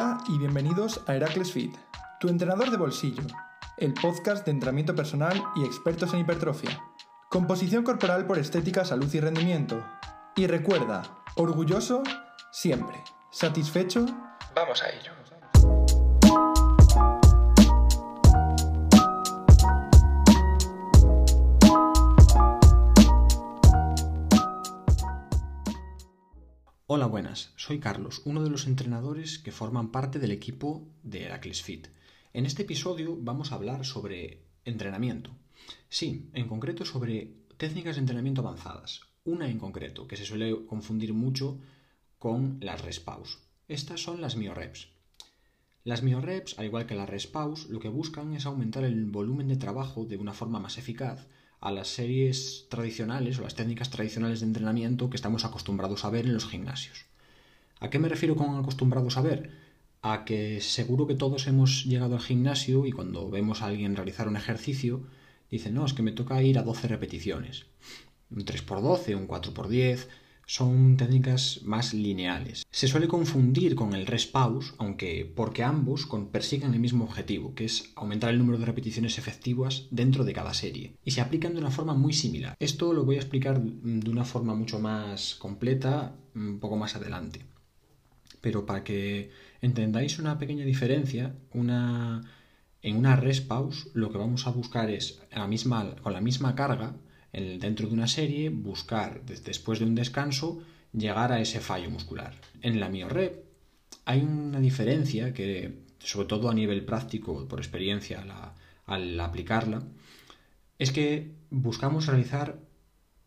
Hola y bienvenidos a Heracles Fit, tu entrenador de bolsillo, el podcast de entrenamiento personal y expertos en hipertrofia. Composición corporal por estética, salud y rendimiento. Y recuerda, orgulloso siempre. ¿Satisfecho? Vamos a ello. Hola, buenas. Soy Carlos, uno de los entrenadores que forman parte del equipo de Heracles Fit. En este episodio vamos a hablar sobre entrenamiento. Sí, en concreto sobre técnicas de entrenamiento avanzadas. Una en concreto, que se suele confundir mucho con las respaus. Estas son las mioreps. Las mioreps, al igual que las respaus, lo que buscan es aumentar el volumen de trabajo de una forma más eficaz a las series tradicionales o las técnicas tradicionales de entrenamiento que estamos acostumbrados a ver en los gimnasios. ¿A qué me refiero con acostumbrados a ver? A que seguro que todos hemos llegado al gimnasio y cuando vemos a alguien realizar un ejercicio, dicen, no, es que me toca ir a 12 repeticiones. Un 3x12, un 4x10, son técnicas más lineales. Se suele confundir con el rest pause, aunque porque ambos persiguen el mismo objetivo, que es aumentar el número de repeticiones efectivas dentro de cada serie, y se aplican de una forma muy similar. Esto lo voy a explicar de una forma mucho más completa un poco más adelante. Pero para que entendáis una pequeña diferencia, una en una rest pause lo que vamos a buscar es la misma, con la misma carga dentro de una serie, buscar después de un descanso llegar a ese fallo muscular. En la miorep hay una diferencia que, sobre todo a nivel práctico, por experiencia al aplicarla, es que buscamos realizar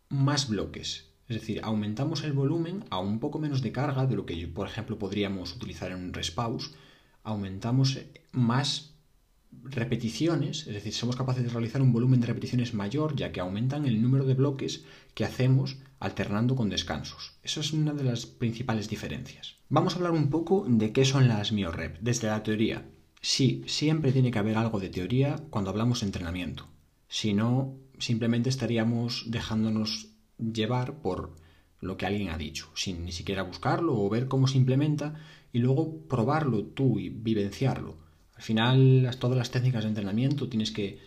más bloques. Es decir, aumentamos el volumen a un poco menos de carga de lo que, por ejemplo, podríamos utilizar en un respaus. Aumentamos más repeticiones, es decir, somos capaces de realizar un volumen de repeticiones mayor ya que aumentan el número de bloques que hacemos alternando con descansos. Eso es una de las principales diferencias. Vamos a hablar un poco de qué son las miorep desde la teoría. Sí, siempre tiene que haber algo de teoría cuando hablamos de entrenamiento. Si no, simplemente estaríamos dejándonos llevar por lo que alguien ha dicho, sin ni siquiera buscarlo o ver cómo se implementa y luego probarlo tú y vivenciarlo. Al final, todas las técnicas de entrenamiento tienes que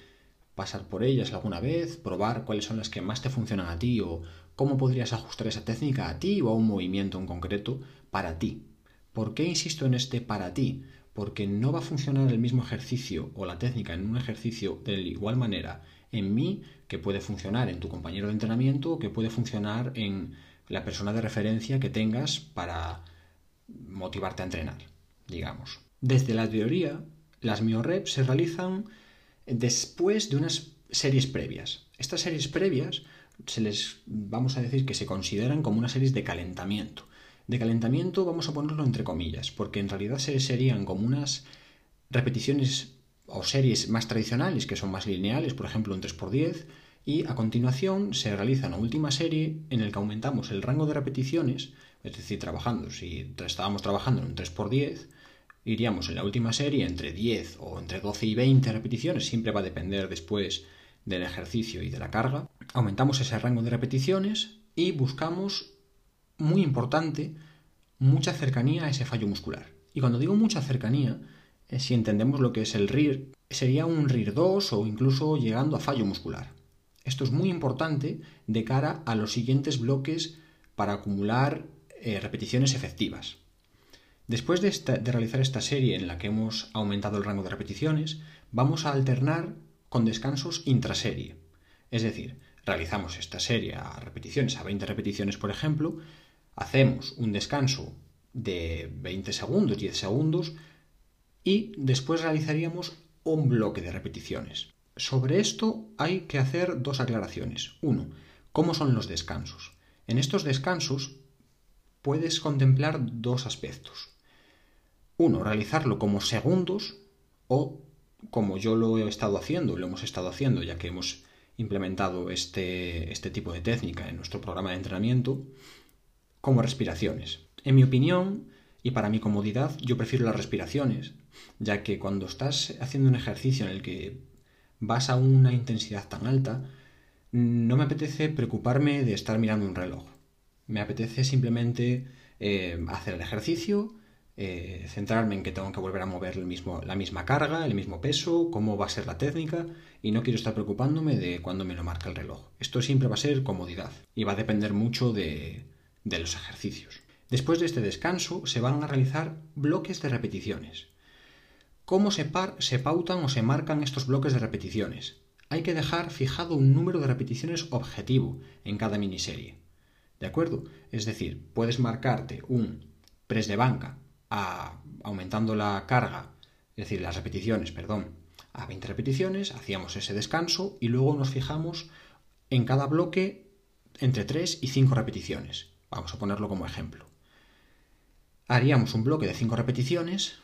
pasar por ellas alguna vez, probar cuáles son las que más te funcionan a ti o cómo podrías ajustar esa técnica a ti o a un movimiento en concreto para ti. ¿Por qué insisto en este para ti? Porque no va a funcionar el mismo ejercicio o la técnica en un ejercicio de igual manera en mí que puede funcionar en tu compañero de entrenamiento o que puede funcionar en la persona de referencia que tengas para motivarte a entrenar, digamos. Desde la teoría, las mioreps se realizan después de unas series previas. Estas series previas se les vamos a decir que se consideran como unas series de calentamiento. De calentamiento vamos a ponerlo entre comillas, porque en realidad se serían como unas repeticiones o series más tradicionales que son más lineales, por ejemplo un 3x10, y a continuación se realiza una última serie en la que aumentamos el rango de repeticiones, es decir, trabajando, si estábamos trabajando en un 3x10, iríamos en la última serie entre 10 o entre 12 y 20 repeticiones, siempre va a depender después del ejercicio y de la carga. Aumentamos ese rango de repeticiones y buscamos, muy importante, mucha cercanía a ese fallo muscular. Y cuando digo mucha cercanía, eh, si entendemos lo que es el RIR, sería un RIR 2 o incluso llegando a fallo muscular. Esto es muy importante de cara a los siguientes bloques para acumular eh, repeticiones efectivas. Después de, realizar esta serie en la que hemos aumentado el rango de repeticiones, vamos a alternar con descansos intraserie. Es decir, realizamos esta serie a repeticiones, a 20 repeticiones por ejemplo, hacemos un descanso de 20 segundos, 10 segundos y después realizaríamos un bloque de repeticiones. Sobre esto hay que hacer dos aclaraciones. Uno, ¿cómo son los descansos? En estos descansos puedes contemplar dos aspectos. Uno, realizarlo como segundos o como yo lo he estado haciendo, lo hemos estado haciendo ya que hemos implementado este, este tipo de técnica en nuestro programa de entrenamiento, como respiraciones. En mi opinión, y para mi comodidad, yo prefiero las respiraciones, ya que cuando estás haciendo un ejercicio en el que vas a una intensidad tan alta, no me apetece preocuparme de estar mirando un reloj. Me apetece simplemente eh, hacer el ejercicio, eh, centrarme en que tengo que volver a mover la misma carga, el mismo peso, cómo va a ser la técnica y no quiero estar preocupándome de cuándo me lo marca el reloj. Esto siempre va a ser comodidad y va a depender mucho de, los ejercicios. Después de este descanso se van a realizar bloques de repeticiones. ¿Cómo se, se pautan o se marcan estos bloques de repeticiones? Hay que dejar fijado un número de repeticiones objetivo en cada miniserie. ¿De acuerdo? Es decir, puedes marcarte un press de banca aumentando la carga, es decir, las repeticiones, perdón, a 20 repeticiones, hacíamos ese descanso y luego nos fijamos en cada bloque entre 3 y 5 repeticiones. Vamos a ponerlo como ejemplo. Haríamos un bloque de 5 repeticiones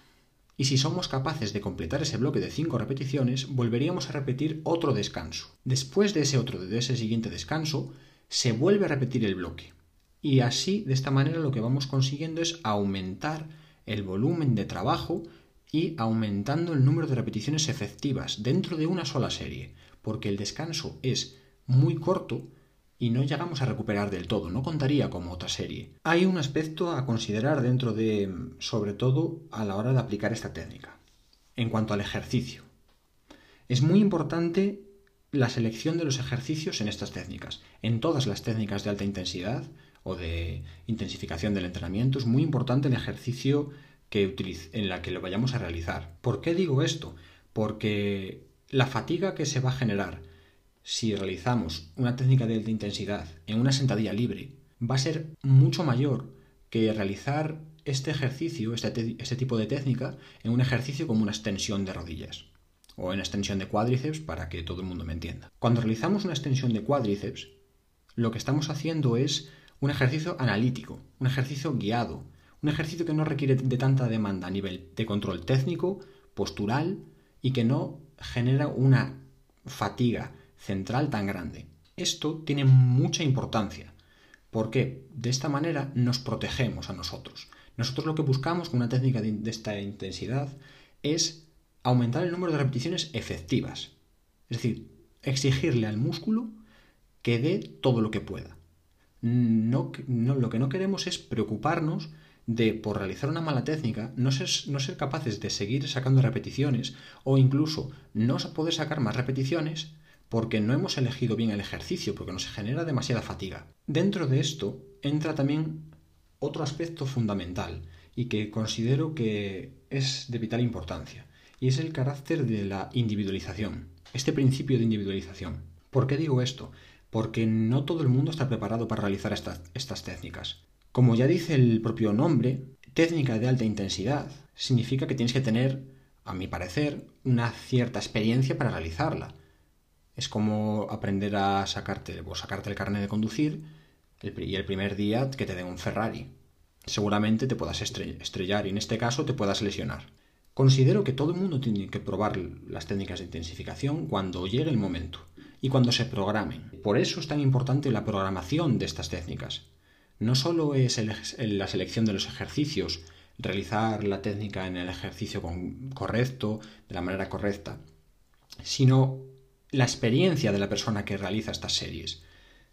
y si somos capaces de completar ese bloque de 5 repeticiones, volveríamos a repetir otro descanso. Después de ese otro de ese siguiente descanso, se vuelve a repetir el bloque. Y así, de esta manera, lo que vamos consiguiendo es aumentar el volumen de trabajo y aumentando el número de repeticiones efectivas dentro de una sola serie, porque el descanso es muy corto y no llegamos a recuperar del todo, no contaría como otra serie. Hay un aspecto a considerar dentro de, sobre todo a la hora de aplicar esta técnica, en cuanto al ejercicio. Es muy importante la selección de los ejercicios en estas técnicas. En todas las técnicas de alta intensidad o de intensificación del entrenamiento es muy importante el ejercicio que en la que lo vayamos a realizar. ¿Por qué digo esto? Porque la fatiga que se va a generar si realizamos una técnica de alta intensidad en una sentadilla libre va a ser mucho mayor que realizar este ejercicio, este, este tipo de técnica, en un ejercicio como una extensión de rodillas o en extensión de cuádriceps para que todo el mundo me entienda. Cuando realizamos una extensión de cuádriceps, lo que estamos haciendo es un ejercicio analítico, un ejercicio guiado, un ejercicio que no requiere de tanta demanda a nivel de control técnico, postural y que no genera una fatiga central tan grande. Esto tiene mucha importancia porque de esta manera nos protegemos a nosotros. Nosotros lo que buscamos con una técnica de esta intensidad es aumentar el número de repeticiones efectivas. Es decir, exigirle al músculo que dé todo lo que pueda. No, lo que no queremos es preocuparnos de, por realizar una mala técnica, no ser, no ser capaces de seguir sacando repeticiones o incluso no poder sacar más repeticiones porque no hemos elegido bien el ejercicio, porque nos genera demasiada fatiga. Dentro de esto entra también otro aspecto fundamental y que considero que es de vital importancia, y es el carácter de la individualización, este principio de individualización. ¿Por qué digo esto? Porque no todo el mundo está preparado para realizar estas, técnicas. Como ya dice el propio nombre, técnica de alta intensidad significa que tienes que tener, a mi parecer, una cierta experiencia para realizarla. Es como aprender a sacarte o sacarte el carnet de conducir y el primer día que te den un Ferrari. Seguramente te puedas estrellar y en este caso te puedas lesionar. Considero que todo el mundo tiene que probar las técnicas de intensificación cuando llegue el momento y cuando se programen. Por eso es tan importante la programación de estas técnicas. No solo es la selección de los ejercicios, realizar la técnica en el ejercicio correcto, de la manera correcta, sino la experiencia de la persona que realiza estas series.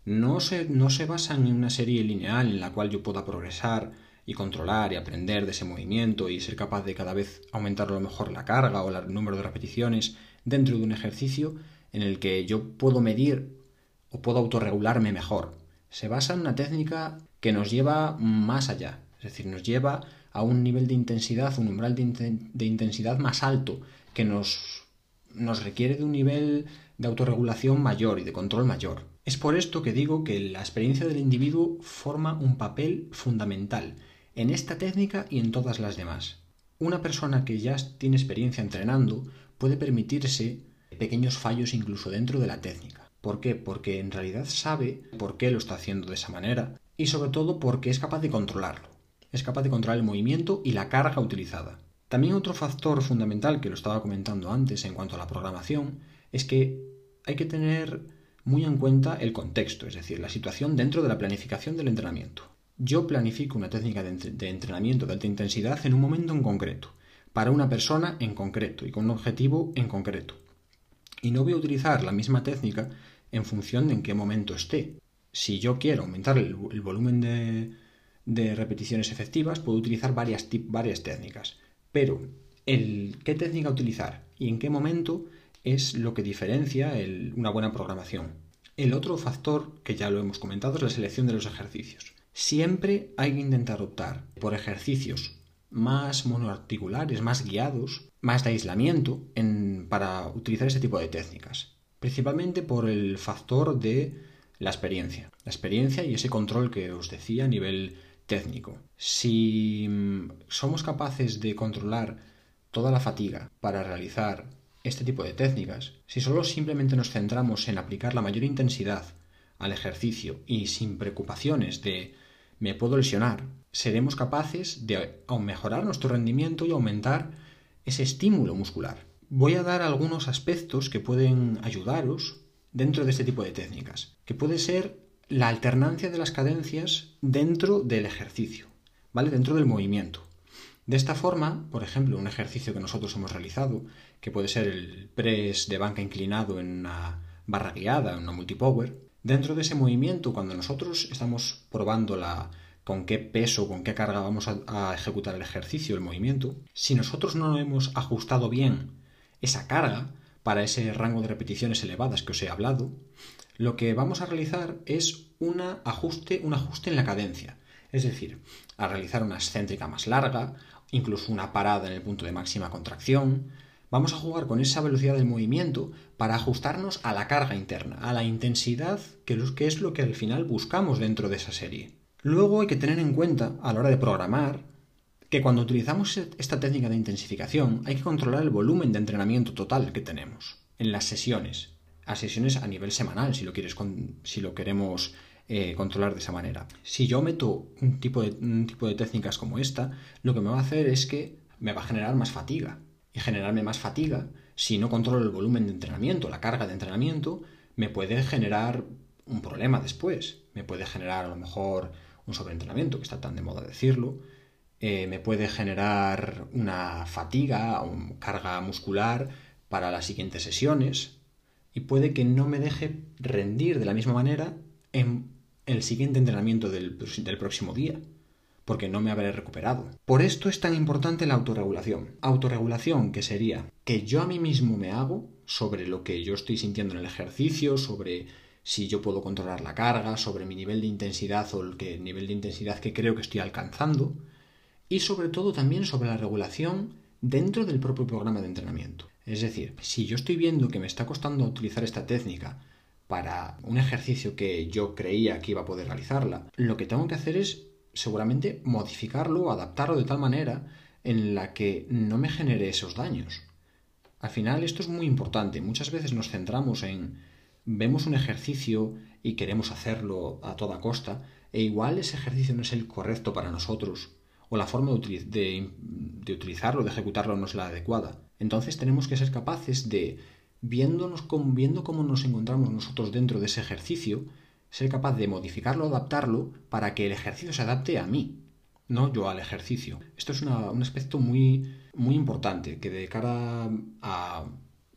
No se, no se basan en una serie lineal en la cual yo pueda progresar y controlar y aprender de ese movimiento y ser capaz de cada vez aumentar a lo mejor la carga o el número de repeticiones dentro de un ejercicio en el que yo puedo medir o puedo autorregularme mejor. Se basa en una técnica que nos lleva más allá, es decir, nos lleva a un nivel de intensidad, un umbral de, intensidad más alto, que nos, nos requiere de un nivel de autorregulación mayor y de control mayor. Es por esto que digo que la experiencia del individuo forma un papel fundamental en esta técnica y en todas las demás. Una persona que ya tiene experiencia entrenando puede permitirse pequeños fallos incluso dentro de la técnica. ¿Por qué? Porque en realidad sabe por qué lo está haciendo de esa manera y sobre todo porque es capaz de controlarlo. Es capaz de controlar el movimiento y la carga utilizada. También otro factor fundamental que lo estaba comentando antes en cuanto a la programación es que hay que tener muy en cuenta el contexto, es decir, la situación dentro de la planificación del entrenamiento. Yo planifico una técnica de, entrenamiento de alta intensidad en un momento en concreto, para una persona en concreto y con un objetivo en concreto. Y no voy a utilizar la misma técnica en función de en qué momento esté. Si yo quiero aumentar el, volumen de, de repeticiones efectivas, puedo utilizar varias, varias técnicas. Pero el qué técnica utilizar y en qué momento es lo que diferencia una buena programación. El otro factor, que ya lo hemos comentado, es la selección de los ejercicios. Siempre hay que intentar optar por ejercicios más monoarticulares, más guiados, más de aislamiento para utilizar ese tipo de técnicas. Principalmente por el factor de la experiencia. La experiencia y ese control que os decía a nivel técnico. Si mm, somos capaces de controlar toda la fatiga para realizar este tipo de técnicas, si solo simplemente nos centramos en aplicar la mayor intensidad al ejercicio y sin preocupaciones de me puedo lesionar, seremos capaces de mejorar nuestro rendimiento y aumentar ese estímulo muscular. Voy a dar algunos aspectos que pueden ayudaros dentro de este tipo de técnicas, que puede ser la alternancia de las cadencias dentro del ejercicio, ¿vale? Dentro del movimiento. De esta forma, por ejemplo, un ejercicio que nosotros hemos realizado, que puede ser el press de banca inclinado en una barra guiada, en una multipower, dentro de ese movimiento, cuando nosotros estamos probando la, con qué peso, con qué carga vamos a, ejecutar el ejercicio, el movimiento, si nosotros no hemos ajustado bien esa carga para ese rango de repeticiones elevadas que os he hablado, lo que vamos a realizar es ajuste, un ajuste en la cadencia. Es decir, a realizar una excéntrica más larga, incluso una parada en el punto de máxima contracción. Vamos a jugar con esa velocidad del movimiento para ajustarnos a la carga interna, a la intensidad, que es lo que al final buscamos dentro de esa serie. Luego hay que tener en cuenta, a la hora de programar, que cuando utilizamos esta técnica de intensificación hay que controlar el volumen de entrenamiento total que tenemos en las sesiones, a sesiones a nivel semanal, si lo, quieres, si lo queremos eh, controlar de esa manera. Si yo meto un tipo, de, un tipo de técnicas como esta, lo que me va a hacer es que me va a generar más fatiga. Y generarme más fatiga, si no controlo el volumen de entrenamiento, la carga de entrenamiento, me puede generar un problema después. Me puede generar a lo mejor un sobreentrenamiento, que está tan de moda decirlo. Eh, me puede generar una fatiga, una carga muscular para las siguientes sesiones. Y puede que no me deje rendir de la misma manera en el siguiente entrenamiento del, próximo día, porque no me habré recuperado. Por esto es tan importante la autorregulación. Autorregulación que sería que yo a mí mismo me hago sobre lo que yo estoy sintiendo en el ejercicio, sobre si yo puedo controlar la carga, sobre mi nivel de intensidad o el, nivel de intensidad que creo que estoy alcanzando, y sobre todo también sobre la regulación dentro del propio programa de entrenamiento. Es decir, si yo estoy viendo que me está costando utilizar esta técnica para un ejercicio que yo creía que iba a poder realizarla, lo que tengo que hacer es seguramente modificarlo, adaptarlo de tal manera en la que no me genere esos daños. Al final esto es muy importante. Muchas veces nos centramos en vemos un ejercicio y queremos hacerlo a toda costa, e igual ese ejercicio no es el correcto para nosotros, o la forma de, utilizarlo, de ejecutarlo no es la adecuada. Entonces tenemos que ser capaces de viéndonos viendo cómo nos encontramos nosotros dentro de ese ejercicio, ser capaz de modificarlo, adaptarlo, para que el ejercicio se adapte a mí, no yo al ejercicio. Esto es un aspecto muy, muy importante, que de cara a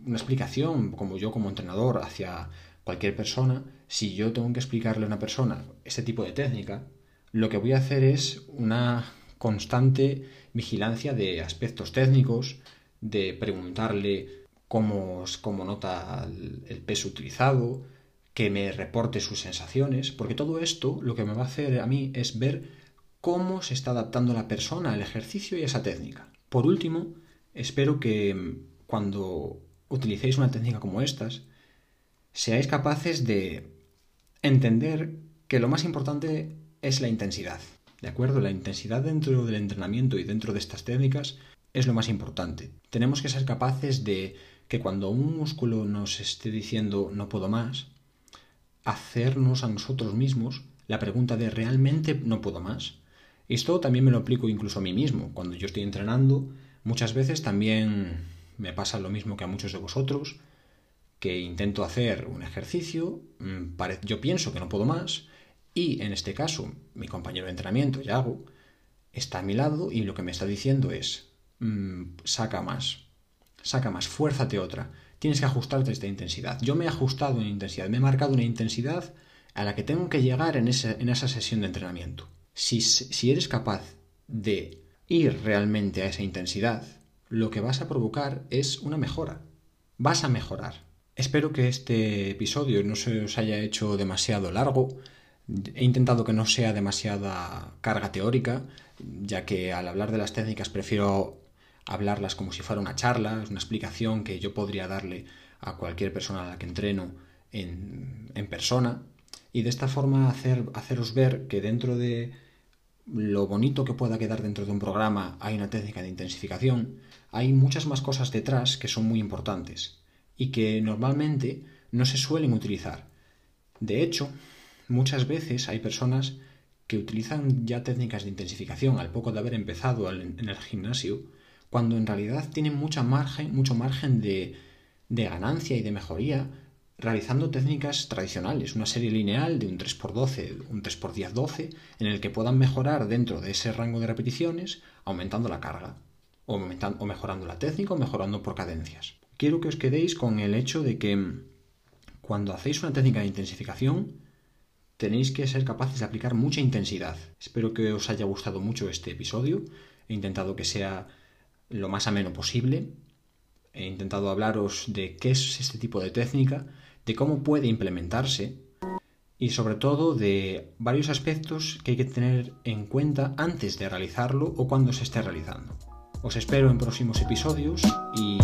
una explicación, como yo como entrenador, hacia cualquier persona, si yo tengo que explicarle a una persona este tipo de técnica, lo que voy a hacer es una constante vigilancia de aspectos técnicos, de preguntarle cómo, nota el, peso utilizado, que me reporte sus sensaciones, porque todo esto lo que me va a hacer a mí es ver cómo se está adaptando la persona al ejercicio y a esa técnica. Por último, espero que mm, cuando utilicéis una técnica como estas, seáis capaces de entender que lo más importante es la intensidad. ¿De acuerdo? La intensidad dentro del entrenamiento y dentro de estas técnicas es lo más importante. Tenemos que ser capaces de que cuando un músculo nos esté diciendo no puedo más, hacernos a nosotros mismos la pregunta de realmente no puedo más. Esto también me lo aplico incluso a mí mismo. Cuando yo estoy entrenando, muchas veces también me pasa lo mismo que a muchos de vosotros, que intento hacer un ejercicio, mm, yo pienso que no puedo más, y en este caso mi compañero de entrenamiento, Yago, está a mi lado y lo que me está diciendo es, mm, saca más, saca más, fuérzate otra. Tienes que ajustarte a esta intensidad. Yo me he ajustado en intensidad, me he marcado una intensidad a la que tengo que llegar en, esa sesión de entrenamiento. Si, si eres capaz de ir realmente a esa intensidad, lo que vas a provocar es una mejora. Vas a mejorar. Espero que este episodio no se os haya hecho demasiado largo. He intentado que no sea demasiada carga teórica, ya que al hablar de las técnicas prefiero hablarlas como si fuera una charla, una explicación que yo podría darle a cualquier persona a la que entreno en, en persona, y de esta forma hacer, haceros ver que dentro de lo bonito que pueda quedar dentro de un programa hay una técnica de intensificación, hay muchas más cosas detrás que son muy importantes y que normalmente no se suelen utilizar. De hecho, muchas veces hay personas que utilizan ya técnicas de intensificación al poco de haber empezado en el gimnasio, cuando en realidad tienen mucha margen, mucho margen de, de ganancia y de mejoría realizando técnicas tradicionales, una serie lineal de un 3x12, un 3x10-12, en el que puedan mejorar dentro de ese rango de repeticiones, aumentando la carga, o, o mejorando la técnica o mejorando por cadencias. Quiero que os quedéis con el hecho de que cuando hacéis una técnica de intensificación, tenéis que ser capaces de aplicar mucha intensidad. Espero que os haya gustado mucho este episodio. He intentado que sea lo más ameno posible. He intentado hablaros de qué es este tipo de técnica, de cómo puede implementarse y sobre todo de varios aspectos que hay que tener en cuenta antes de realizarlo o cuando se esté realizando. Os espero en próximos episodios y